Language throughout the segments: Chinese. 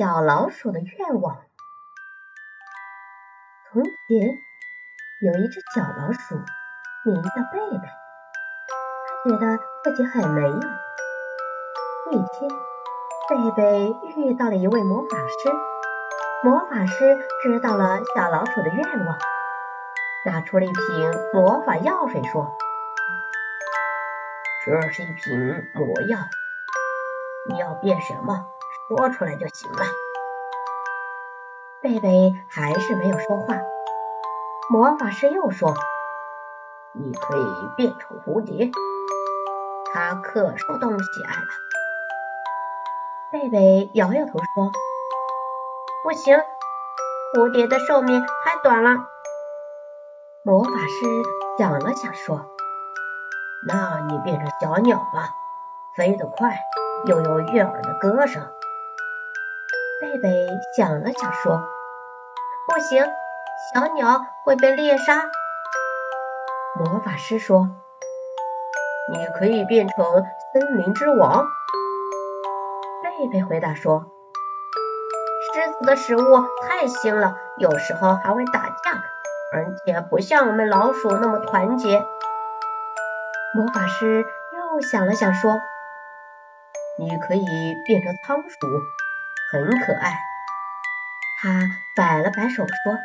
小老鼠的愿望。从前有一只小老鼠，名叫贝贝。它觉得自己很没用。一天，贝贝遇到了一位魔法师。魔法师知道了小老鼠的愿望，拿出了一瓶魔法药水，说：“这是一瓶魔药，你要变什么？”说出来就行了。贝贝还是没有说话。魔法师又说：“你可以变成蝴蝶，它可受动物喜爱了。”贝贝摇摇头说：“不行，蝴蝶的寿命太短了。”魔法师想了想说：“那你变成小鸟吧，飞得快，又有悦耳的歌声。”贝贝想了想，说：“不行，小鸟会被猎杀。”魔法师说：“你可以变成森林之王。”贝贝回答说：“狮子的食物太腥了，有时候还会打架，而且不像我们老鼠那么团结。”魔法师又想了想，说：“你可以变成仓鼠。”很可爱，他摆了摆手说：“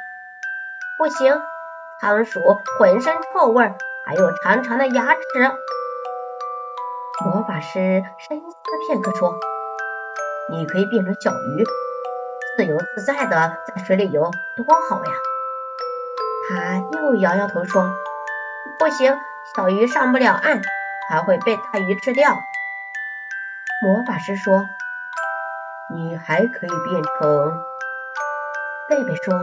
不行，仓鼠浑身臭味，还有长长的牙齿。”魔法师深思片刻说：“你可以变成小鱼，自由自在的在水里游，多好呀！”他又摇摇头说：“不行，小鱼上不了岸，还会被大鱼吃掉。”魔法师说。你还可以变成……贝贝说：“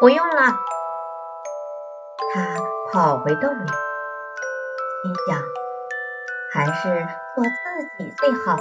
不用了。”他跑回洞里，心想：“还是做自己最好。”